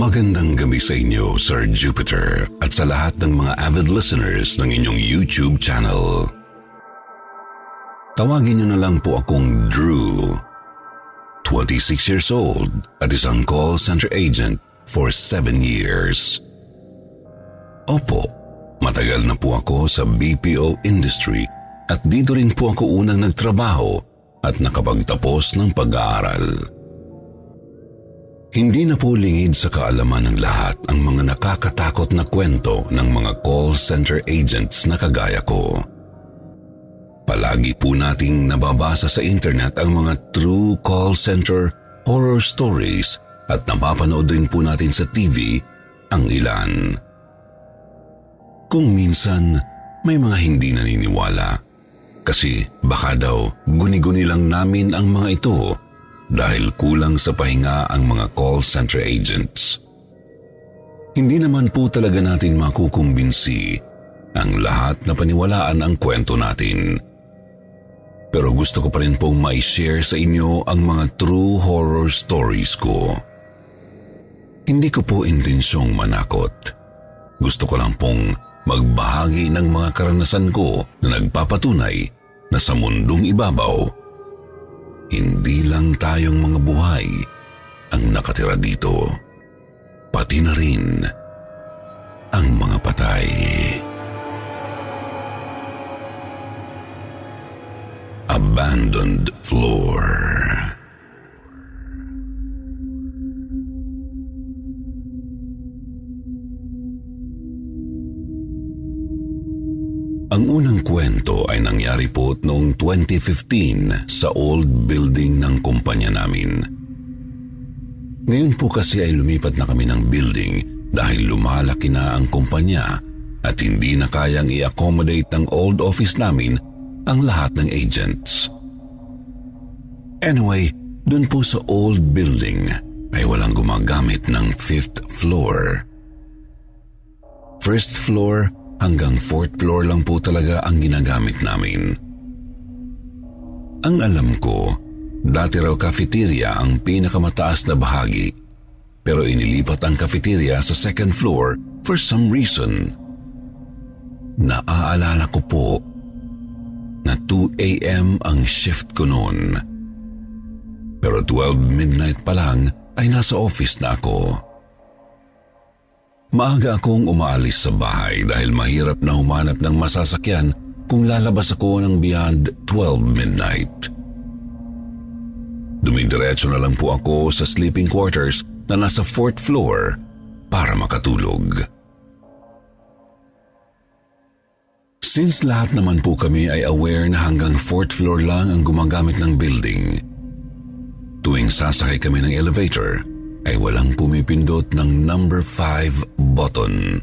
Magandang gabi sa inyo, Sir Jupiter, at sa lahat ng mga avid listeners ng inyong YouTube channel. Tawagin niyo na lang po akong Drew. 26 years old at isang call center agent for 7 years. Opo, matagal na po ako sa BPO industry at dito rin po ako unang nagtrabaho at nakapagtapos ng pag-aaral. Hindi na po lingid sa kaalaman ng lahat ang mga nakakatakot na kwento ng mga call center agents na kagaya ko. Palagi po nating nababasa sa internet ang mga true call center horror stories at napapanood din po natin sa TV ang ilan. Kung minsan, may mga hindi naniniwala. Kasi baka daw guni-guni lang namin ang mga ito dahil kulang sa pahinga ang mga call center agents. Hindi naman po talaga natin makukumbinsi ang lahat na paniwalaan ang kwento natin. Pero gusto ko pa rin pong ma-share sa inyo ang mga true horror stories ko. Hindi ko po intensyong manakot. Gusto ko lang pong magbahagi ng mga karanasan ko na nagpapatunay na sa mundong ibabaw hindi lang tayong mga buhay ang nakatira dito, pati na rin ang mga patay. Abandoned Floor Ang unang kwento ay nangyari po noong 2015 sa old building ng kumpanya namin. Ngayon po kasi ay lumipat na kami ng building dahil lumalaki na ang kumpanya at hindi na kayang i-accommodate ng old office namin ang lahat ng agents. Anyway, dun po sa old building ay walang gumagamit ng fifth floor. First floor hanggang fourth floor lang po talaga ang ginagamit namin. Ang alam ko, dati raw cafeteria ang pinakamataas na bahagi, pero inilipat ang cafeteria sa second floor for some reason. Naaalala ko po na 2 a.m. ang shift ko noon. Pero 12 midnight pa lang ay nasa office na ako. Maaga akong umaalis sa bahay dahil mahirap na humanap ng masasakyan kung lalabas ako ng beyond 12 midnight. Dumidiretso na lang po ako sa sleeping quarters na nasa fourth floor para makatulog. Since lahat naman po kami ay aware na hanggang fourth floor lang ang gumagamit ng building, tuwing sasakay kami ng elevator, ay walang pumipindot ng number 5 button.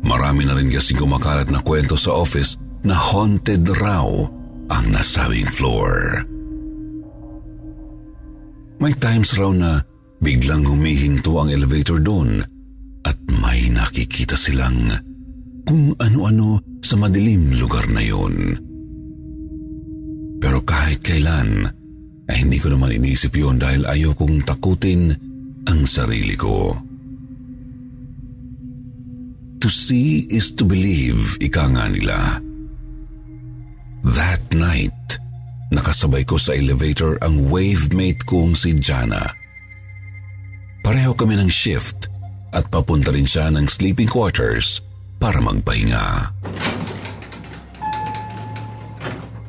Marami na rin kasi kumakalat na kwento sa office na haunted raw ang nasabing floor. May times raw na biglang humihinto ang elevator doon at may nakikita silang kung ano-ano sa madilim lugar na yun. Pero kahit kailan, ay hindi ko naman inisip yun dahil ayaw kong takutin ang sarili ko. To see is to believe, ika nga nila. That night, nakasabay ko sa elevator ang wavemate kong si Jana. Pareho kami ng shift at papunta rin siya ng sleeping quarters para magpahinga.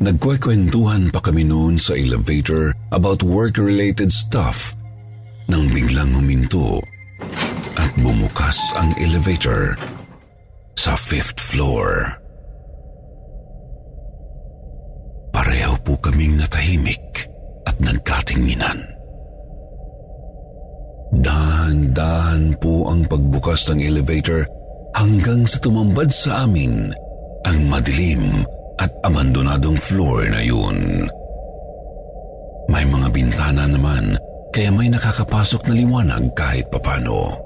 Nagkwekwentuhan pa kami noon sa elevator about work-related stuff nang biglang huminto at bumukas ang elevator sa fifth floor. Pareho po kaming natahimik at nagkatinginan. Dahan-dahan po ang pagbukas ng elevator hanggang sa tumambad sa amin ang madilim at abandonadong floor na yun. May mga bintana naman kaya may nakakapasok na liwanag kahit papano.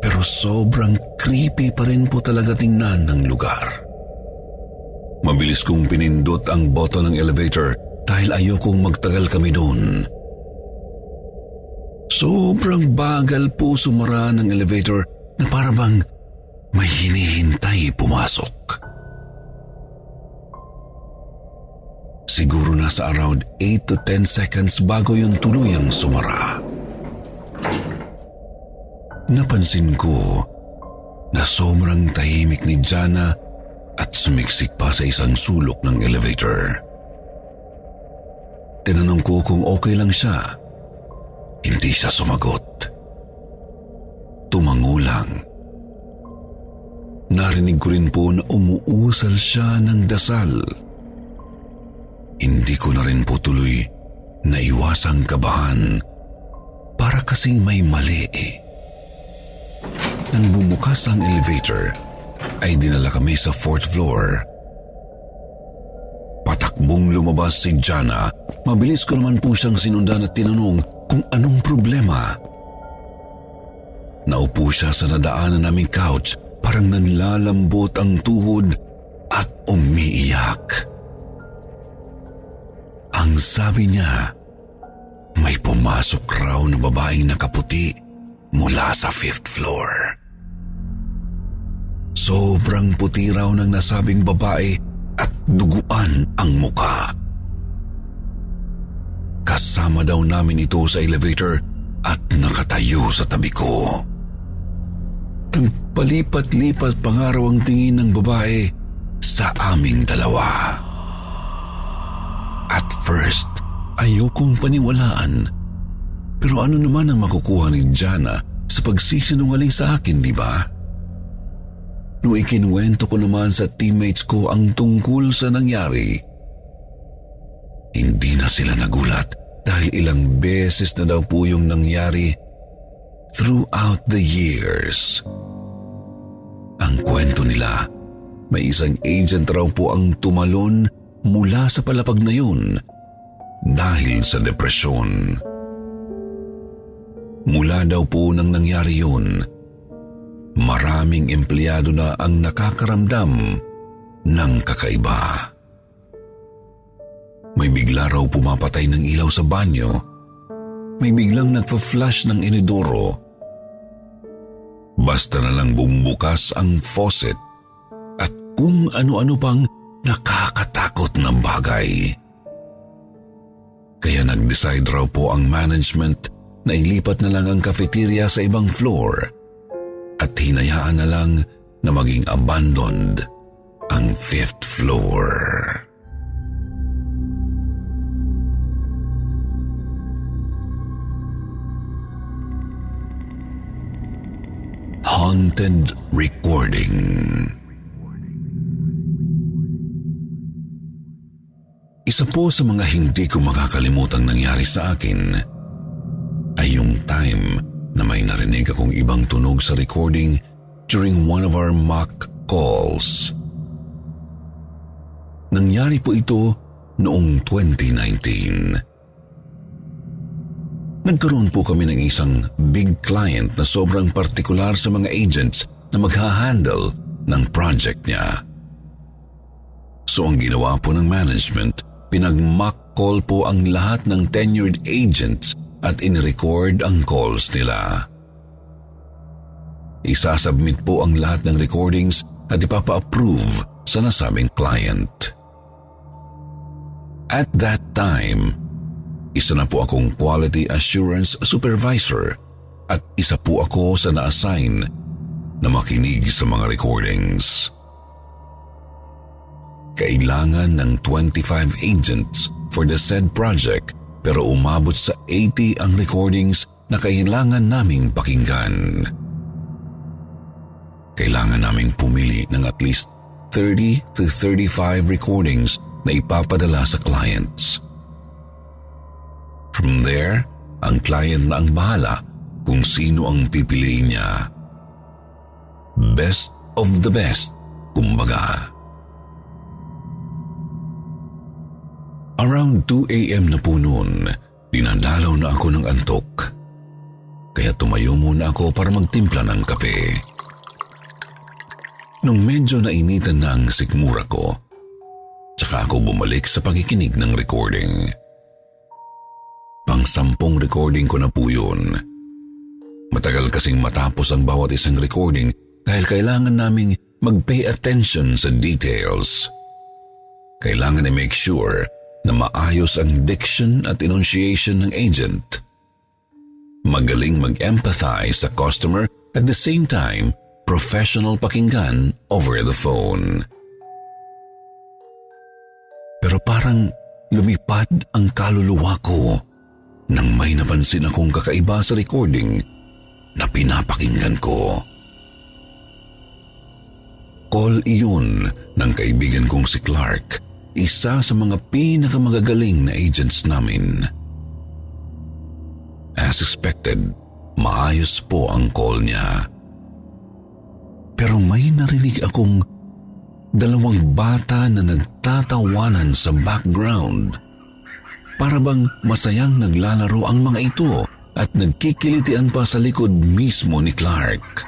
Pero sobrang creepy pa rin po talaga tingnan ng lugar. Mabilis kong pinindot ang button ng elevator dahil ayokong magtagal kami doon. Sobrang bagal po sumara ng elevator na parabang may hinihintay pumasok. Siguro nasa around 8 to 10 seconds bago yung tuluyang sumara. Napansin ko na sobrang tahimik ni Jana at sumiksik pa sa isang sulok ng elevator. Tinanong ko kung okay lang siya. Hindi siya sumagot. Tumango lang. Narinig ko rin po na umuusal siya ng dasal. Dasal hindi ko na rin po tuloy naiwasang kabahan para kasing may mali eh. Nang bumukas ang elevator, ay dinala kami sa fourth floor. Patakbong lumabas si Jana. Mabilis ko naman po siyang sinundan at tinanong kung anong problema. Naupo siya sa nadaanan naming couch, parang nanlalambot ang tuhod at umiiyak. Ang sabi niya, may pumasok raw na babaeng nakaputi mula sa fifth floor. Sobrang puti raw ng nasabing babae at duguan ang muka. Kasama daw namin ito sa elevator at nakatayo sa tabi ko. Nagpalipat-lipat pa nga raw ang tingin ng babae sa aming dalawa. At first, ayokong paniwalaan. Pero ano naman ang makukuha ni Jana sa pagsisinungaling sa akin, di ba? Nung ikinuwento ko naman sa teammates ko ang tungkol sa nangyari, hindi na sila nagulat dahil ilang beses na daw po yung nangyari throughout the years. Ang kwento nila, may isang agent raw po ang tumalon mula sa palapag na yun dahil sa depresyon. Mula daw po nang nangyari yun, maraming empleyado na ang nakakaramdam ng kakaiba. May bigla raw pumapatay ng ilaw sa banyo, may biglang nagpa-flash ng inidoro. Basta na lang bumubukas ang faucet at kung ano-ano pang nakakatakot na bagay. Kaya nag-decide raw po ang management na ilipat na lang ang cafeteria sa ibang floor at hinayaan na lang na maging abandoned ang fifth floor. Haunted Recording Isa po sa mga hindi ko makakalimutang nangyari sa akin ay yung time na may narinig akong ibang tunog sa recording during one of our mock calls. Nangyari po ito noong 2019. Nagkaroon po kami ng isang big client na sobrang partikular sa mga agents na magha-handle ng project niya. So ang ginawa po ng management pinag-mock call po ang lahat ng tenured agents at in-record ang calls nila. Isasubmit po ang lahat ng recordings at ipapa-approve sa nasabing client. At that time, isa na po akong quality assurance supervisor at isa po ako sa na-assign na makinig sa mga recordings. Kailangan ng 25 agents for the said project pero umabot sa 80 ang recordings na kailangan naming pakinggan. Kailangan naming pumili ng at least 30 to 35 recordings na ipapadala sa clients. From there, ang client na ang bahala kung sino ang pipiliin niya. Best of the best, kumbaga. Around 2 a.m. na po noon, dinadalaw na ako ng antok. Kaya tumayo muna ako para magtimpla ng kape. Nung medyo nainitan na ang sikmura ko, tsaka ako bumalik sa pagikinig ng recording. Pang sampung recording ko na po yun. Matagal kasing matapos ang bawat isang recording dahil kailangan naming mag-pay attention sa details. Kailangan i-make sure na maayos ang diction at enunciation ng agent. Magaling mag-empathize sa customer at the same time, professional pakinggan over the phone. Pero parang lumipad ang kaluluwa ko nang may napansin akong kakaiba sa recording na pinapakinggan ko. Call iyon ng kaibigan kong si Clark isa sa mga pinakamagagaling na agents namin. As expected, maayos po ang call niya. Pero may narinig akong dalawang bata na nagtatawanan sa background. Para bang masayang naglalaro ang mga ito at nagkikilitian pa sa likod mismo ni Clark.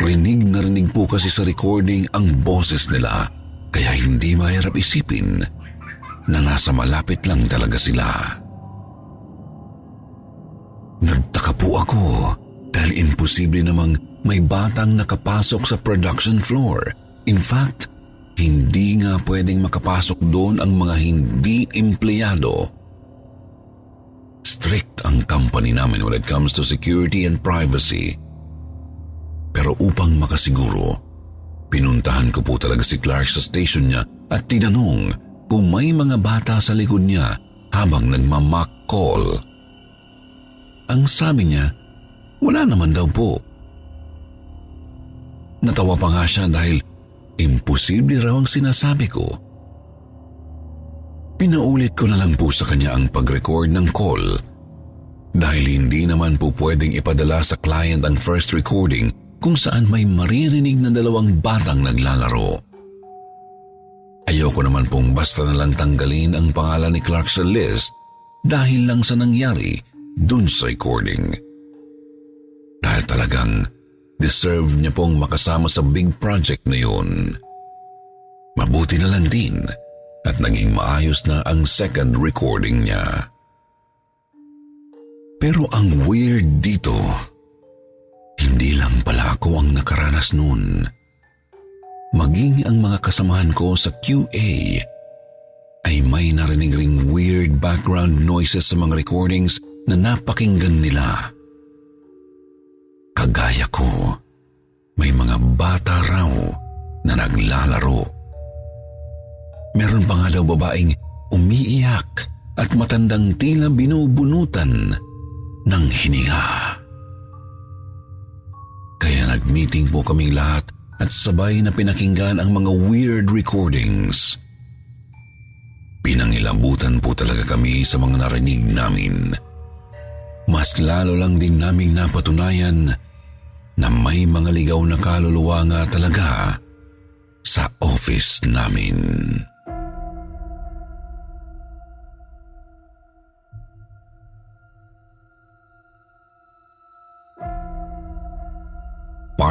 Rinig na rinig po kasi sa recording ang boses nila kaya hindi mahirap isipin na nasa malapit lang talaga sila. Nagtaka po ako dahil imposible namang may batang nakapasok sa production floor. In fact, hindi nga pwedeng makapasok doon ang mga hindi empleyado. Strict ang company namin when it comes to security and privacy. Pero upang makasiguro, Pinuntahan ko po talaga si Clark sa station niya at tinanong kung may mga bata sa likod niya habang nagmamock call. Ang sabi niya, wala naman daw po. Natawa pa nga siya dahil imposible raw ang sinasabi ko. Pinaulit ko na lang po sa kanya ang pag-record ng call dahil hindi naman po pwedeng ipadala sa client ang first recording kung saan may maririnig na dalawang batang naglalaro. Ayoko naman pong basta na lang tanggalin ang pangalan ni Clark sa list dahil lang sa nangyari dun sa recording. Dahil talagang deserve niya pong makasama sa big project na yun. Mabuti na lang din at naging maayos na ang second recording niya. Pero ang weird dito hindi lang pala ako ang nakaranas noon. Maging ang mga kasamahan ko sa QA ay may narinig ring weird background noises sa mga recordings na napakinggan nila. Kagaya ko, may mga bata raw na naglalaro. Meron pa nga daw babaeng umiiyak at matandang tila binubunutan ng hininga. Nag-meeting po kaming lahat at sabay na pinakinggan ang mga weird recordings. Pinangilabutan po talaga kami sa mga narinig namin. Mas lalo lang din naming napatunayan na may mga ligaw na kaluluwa nga talaga sa office namin.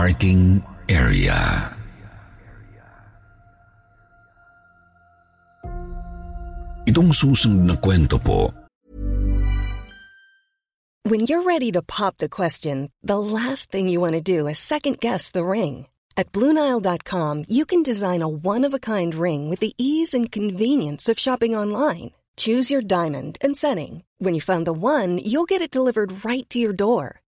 Parking area. Itong susunod na kwento po. When you're ready to pop the question, the last thing you want to do is second guess the ring. At Bluenile.com, you can design a one-of-a-kind ring with the ease and convenience of shopping online. Choose your diamond and setting. When you find the one, you'll get it delivered right to your door.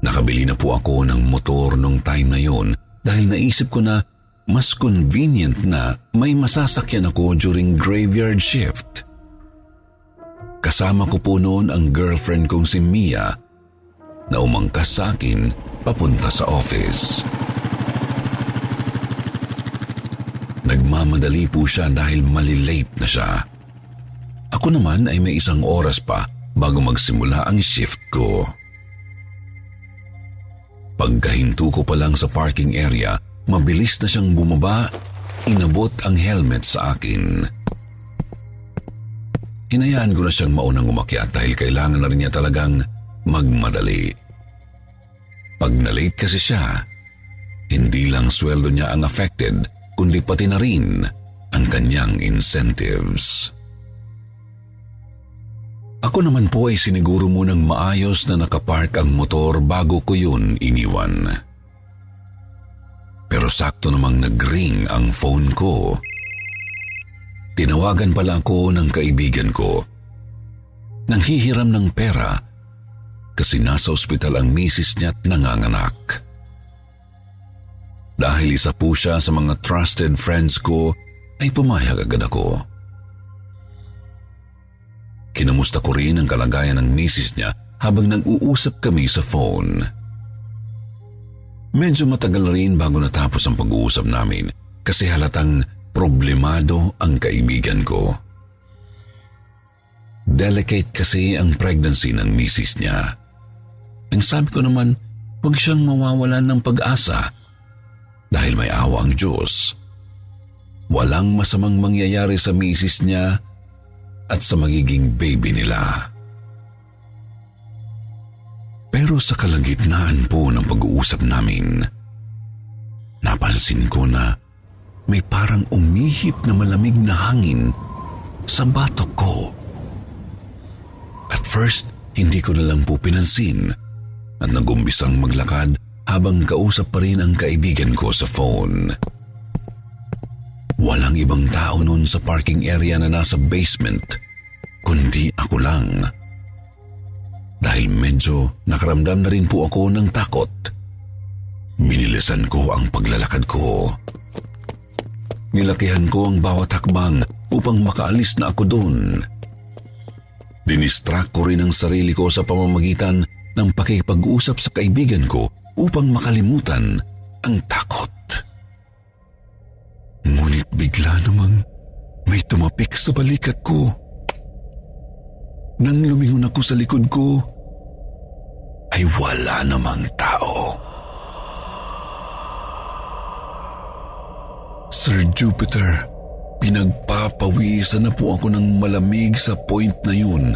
Nakabili na po ako ng motor nung time na yon dahil naisip ko na mas convenient na may masasakyan ako during graveyard shift. Kasama ko po noon ang girlfriend kong si Mia na umangkas sa akin papunta sa office. Nagmamadali po siya dahil malilate na siya. Ako naman ay may isang oras pa bago magsimula ang shift ko. Pagkahinto ko pa lang sa parking area, mabilis na siyang bumaba, inabot ang helmet sa akin. Hinayaan ko na siyang maunang umakyat dahil kailangan na rin niya talagang magmadali. Pag nalate kasi siya, hindi lang sweldo niya ang affected, kundi pati na rin ang kanyang incentives. Ako naman po ay siniguro munang maayos na nakapark ang motor bago ko yun iniwan. Pero sakto namang nag-ring ang phone ko. Tinawagan pala ako ng kaibigan ko. Nanghihiram ng pera kasi nasa ospital ang misis niya at nanganganak. Dahil isa po siya sa mga trusted friends ko, ay pumayag agad ako. Kinamusta ko rin ang kalagayan ng misis niya habang nag-uusap kami sa phone. Medyo matagal rin bago natapos ang pag-uusap namin kasi halatang problemado ang kaibigan ko. Delicate kasi ang pregnancy ng misis niya. Ang sabi ko naman, huwag siyang mawawalan ng pag-asa dahil may awa ang Diyos. Walang masamang mangyayari sa misis niya at sa magiging baby nila. Pero sa kalagitnaan po ng pag-uusap namin, napansin ko na may parang umihip na malamig na hangin sa batok ko. At first, hindi ko na lang po pinansin at nagumpisang maglakad habang kausap pa rin ang kaibigan ko sa phone. Walang ibang tao noon sa parking area na nasa basement, kundi ako lang. Dahil medyo nakaramdam na rin po ako ng takot. Binilisan ko ang paglalakad ko. Nilakihan ko ang bawat hakbang upang makaalis na ako doon. Dinistract ko rin ang sarili ko sa pamamagitan ng pakipag-usap sa kaibigan ko upang makalimutan ang takot. Ngunit bigla namang may tumapik sa balikat ko. Nang lumingon ako sa likod ko, ay wala namang tao. Sir Jupiter, pinagpapawisan na po ako ng malamig sa point na yun.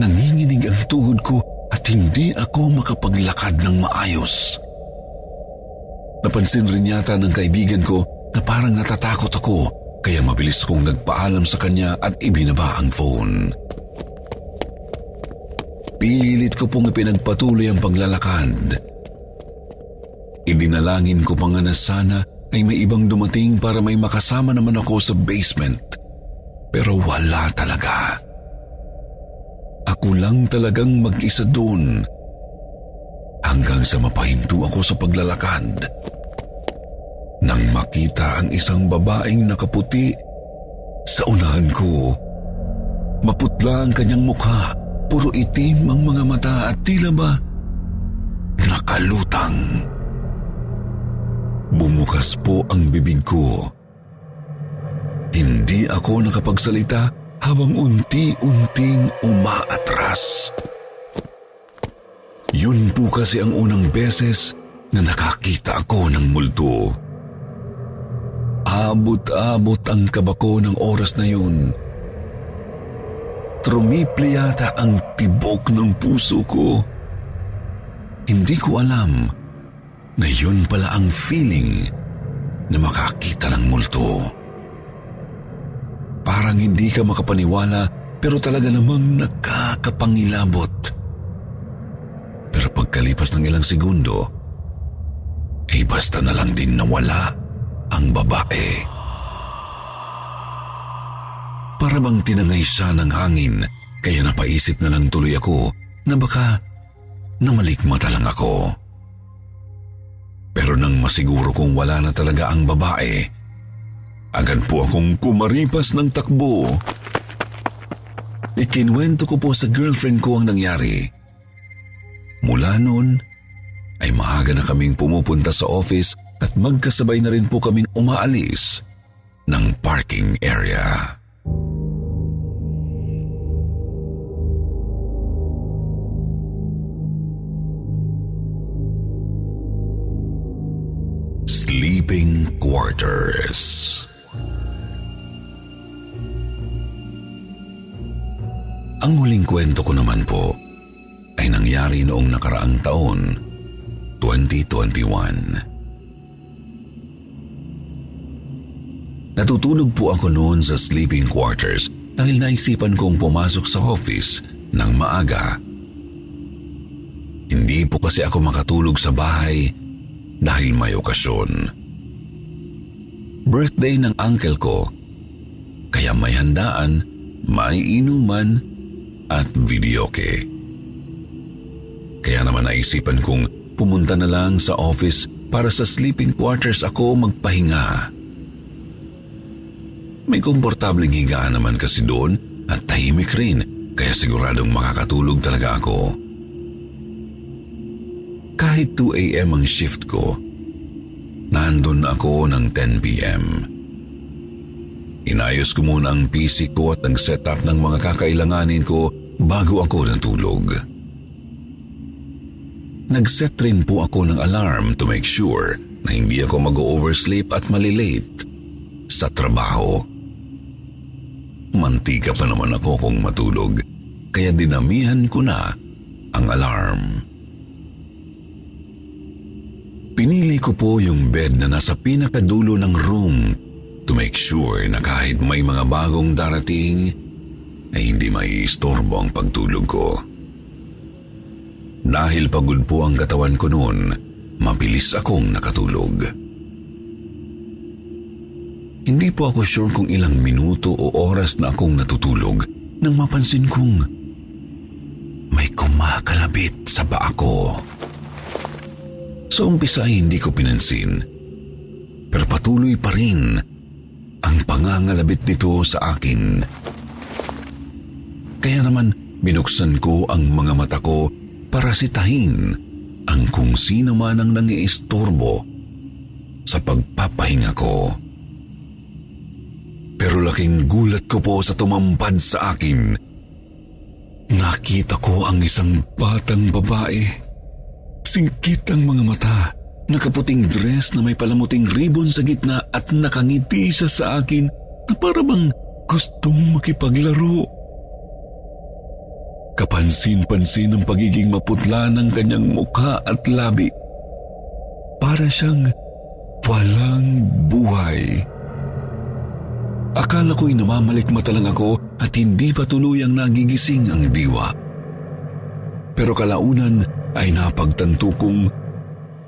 Nanginginig ang tuhod ko at hindi ako makapaglakad ng maayos. Napansin rin yata ng kaibigan ko na parang natatakot ako kaya mabilis kong nagpaalam sa kanya at ibinaba ang phone. Pilit ko pong ipinagpatuloy ang paglalakad. Ibinalangin ko pa nga na sana ay may ibang dumating para may makasama naman ako sa basement. Pero wala talaga. Ako lang talagang mag-isa doon. Hanggang sa mapahinto ako sa paglalakad. Nang makita ang isang babaeng nakaputi sa unahan ko. Maputla ang kanyang mukha Puro itim ang mga mata at tila ba nakalutang. Bumukas po ang bibig ko. Hindi ako nakapagsalita habang unti-unting umaatras. Yun po kasi ang unang beses na nakakita ako ng multo. Abot-abot ang kabako ng oras na yun. Trumipli yata ang tibok ng puso ko. Hindi ko alam na yun pala ang feeling na makakita ng multo. Parang hindi ka makapaniwala pero talaga namang nakakapangilabot. Pero pagkalipas ng ilang segundo, ay basta na lang din nawala ang babae. Para bang tinangay siya ng hangin, kaya napaisip na lang tuloy ako na baka namalikmata lang ako. Pero nang masiguro kong wala na talaga ang babae, agad po akong kumaripas ng takbo. Ikinwento ko po sa girlfriend ko ang nangyari. Mula noon, ay maaga na kaming pumupunta sa office at magkasabay na rin po kaming umaalis ng parking area. Sleeping Quarters Ang huling kwento ko naman po ay nangyari noong nakaraang taon, 2021. Natutulog po ako noon sa sleeping quarters dahil naisipan kong pumasok sa office ng maaga. Hindi po kasi ako makatulog sa bahay dahil may okasyon. Birthday ng uncle ko, kaya may handaan, may inuman at videoke. Kaya naman naisipan kong pumunta na lang sa office para sa sleeping quarters ako magpahinga. May komportabling higaan naman kasi doon at tahimik rin kaya siguradong makakatulog talaga ako. Kahit 2 a.m. ang shift ko, nandun ako ng 10 p.m. Inayos ko muna ang PC ko at nag-set up ng mga kakailanganin ko bago ako natulog. Nag-set rin po ako ng alarm to make sure na hindi ako mag-oversleep at malilate sa trabaho. Mantika pa naman ako kung matulog, kaya dinamihan ko na ang alarm. Pinili ko po yung bed na nasa pinakadulo ng room to make sure na kahit may mga bagong darating ay hindi may istorbo ang pagtulog ko. Dahil pagod po ang katawan ko noon, mabilis akong nakatulog. Hindi po ako sure kung ilang minuto o oras na akong natutulog nang mapansin kong may kumakalabit sa baa ko. Sa umpisa ay hindi ko pinansin. Pero patuloy pa rin ang pangangalabit nito sa akin. Kaya naman binuksan ko ang mga mata ko para sitahin ang kung sino man ang nangiistorbo sa pagpapahinga ko. Pero laking gulat ko po sa tumampad sa akin. Nakita ko ang isang batang babae Singkit ang mga mata, nakaputing dress na may palamuting ribbon sa gitna at nakangiti siya sa akin na para bang gustong makipaglaro. Kapansin-pansin ang pagiging maputla ng kanyang mukha at labi. Para siyang walang buhay. Akala ko'y namamalikmata lang ako at hindi pa tuluyang nagigising ang diwa. Pero kalaunan, ay napagtanto kong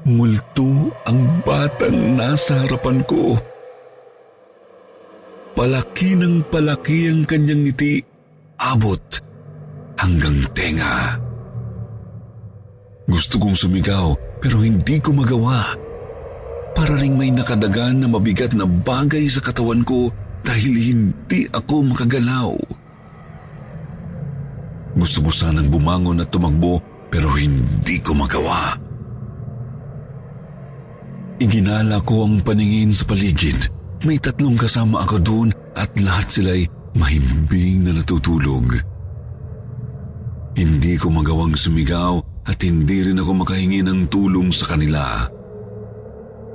multo ang batang nasa harapan ko. Palaki ng palaki ang kanyang ngiti, abot hanggang tenga. Gusto kong sumigaw pero hindi ko magawa. Para ring may nakadagan na mabigat na bagay sa katawan ko dahil hindi ako makagalaw. Gusto ko sanang bumangon at tumakbo pero hindi ko magawa. Iginala ko ang paningin sa paligid. May tatlong kasama ako doon at lahat sila'y mahimbing na natutulog. Hindi ko magawang sumigaw at hindi rin ako makahingi ng tulong sa kanila.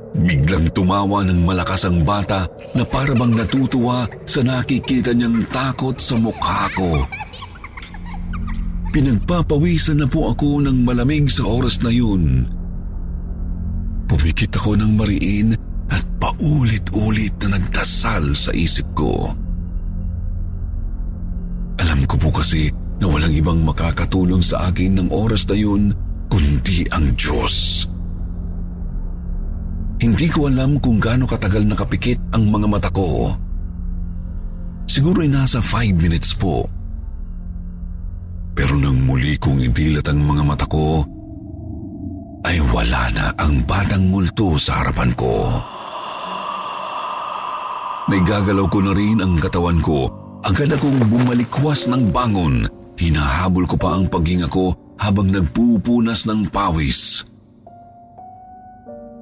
Biglang tumawa ng malakas ang bata na parabang natutuwa sa nakikita niyang takot sa mukha ko. Pinagpapawisan na po ako ng malamig sa oras na yun. Pumikit ako ng mariin at paulit-ulit na nagdasal sa isip ko. Alam ko po kasi na walang ibang makakatulong sa akin ng oras na yun kundi ang Diyos. Hindi ko alam kung gaano katagal nakapikit ang mga mata ko. Siguro ay nasa five minutes po pero nang muli kong idilat ang mga mata ko, ay wala na ang batang multo sa harapan ko. Naigagalaw ko na rin ang katawan ko. Agad akong bumalikwas ng bangon. Hinahabol ko pa ang paghinga ko habang nagpupunas ng pawis.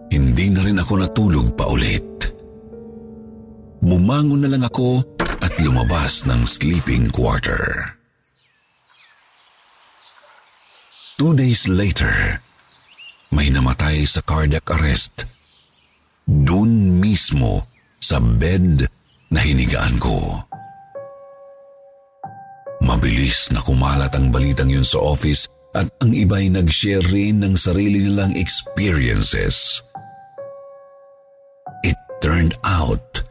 Hindi na rin ako natulog pa ulit. Bumangon na lang ako at lumabas ng sleeping quarter. Two days later, may namatay sa cardiac arrest. Doon mismo sa bed na hinigaan ko. Mabilis na kumalat ang balitang yun sa office at ang iba'y nag-share rin ng sarili nilang experiences. Turned out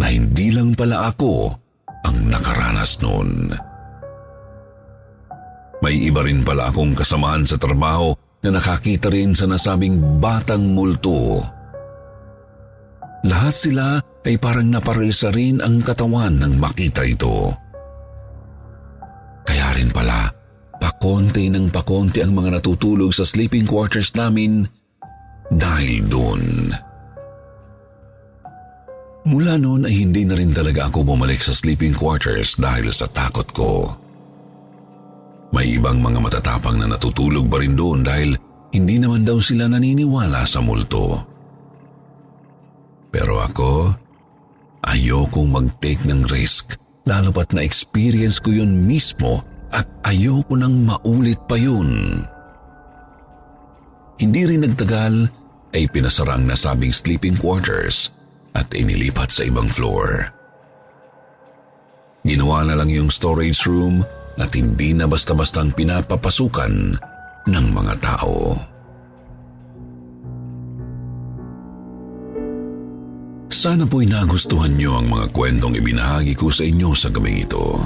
na hindi lang pala ako ang nakaranas noon. May iba rin pala akong kasamahan sa trabaho na nakakita rin sa nasabing batang multo. Lahat sila ay parang naparilsa rin ang katawan nang makita ito. Kaya rin pala, pakonti ng pakonti ang mga natutulog sa sleeping quarters namin dahil doon. Mula noon ay hindi na rin talaga ako bumalik sa sleeping quarters dahil sa takot ko. May ibang mga matatapang na natutulog pa rin doon dahil hindi naman daw sila naniniwala sa multo. Pero ako, ayokong mag-take ng risk lalo pat na-experience ko yun mismo at ayoko nang maulit pa yun. Hindi rin nagtagal ay pinasara ang nasabing sleeping quarters at inilipat sa ibang floor. Ginawa na lang yung storage room at hindi na basta-bastang pinapapasukan ng mga tao. Sana po'y nagustuhan niyo ang mga kwentong ibinahagi ko sa inyo sa gabing ito.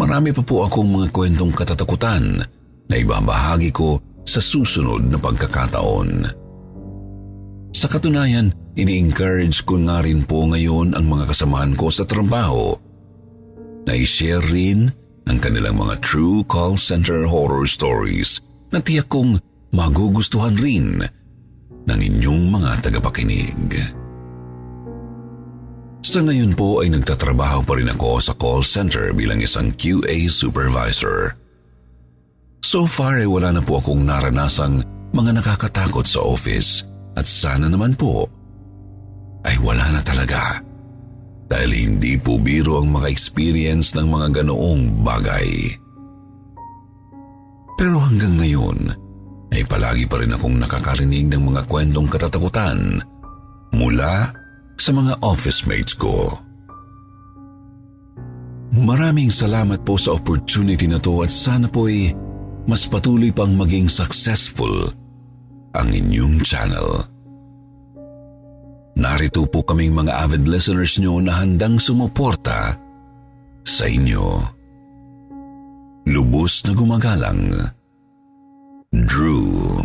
Marami pa po akong mga kwentong katatakutan na ibabahagi ko sa susunod na pagkakataon. Sa katunayan, ini-encourage ko nga rin po ngayon ang mga kasamahan ko sa trabaho na i-share rin ang kanilang mga true call center horror stories na tiyak kong magugustuhan rin ng inyong mga tagapakinig. Sa ngayon po ay nagtatrabaho pa rin ako sa call center bilang isang QA supervisor. So far ay wala na po akong naranasang mga nakakatakot sa office at sana naman po ay wala na talaga dahil hindi po biro ang maka-experience ng mga ganoong bagay. Pero hanggang ngayon, ay palagi pa rin akong nakakarinig ng mga kwentong katatakutan mula sa mga office mates ko. Maraming salamat po sa opportunity na to at sana po ay mas patuloy pang maging successful ang inyong channel. Narito po kaming mga avid listeners nyo na handang sumuporta sa inyo. Lubos na gumagalang, Drew.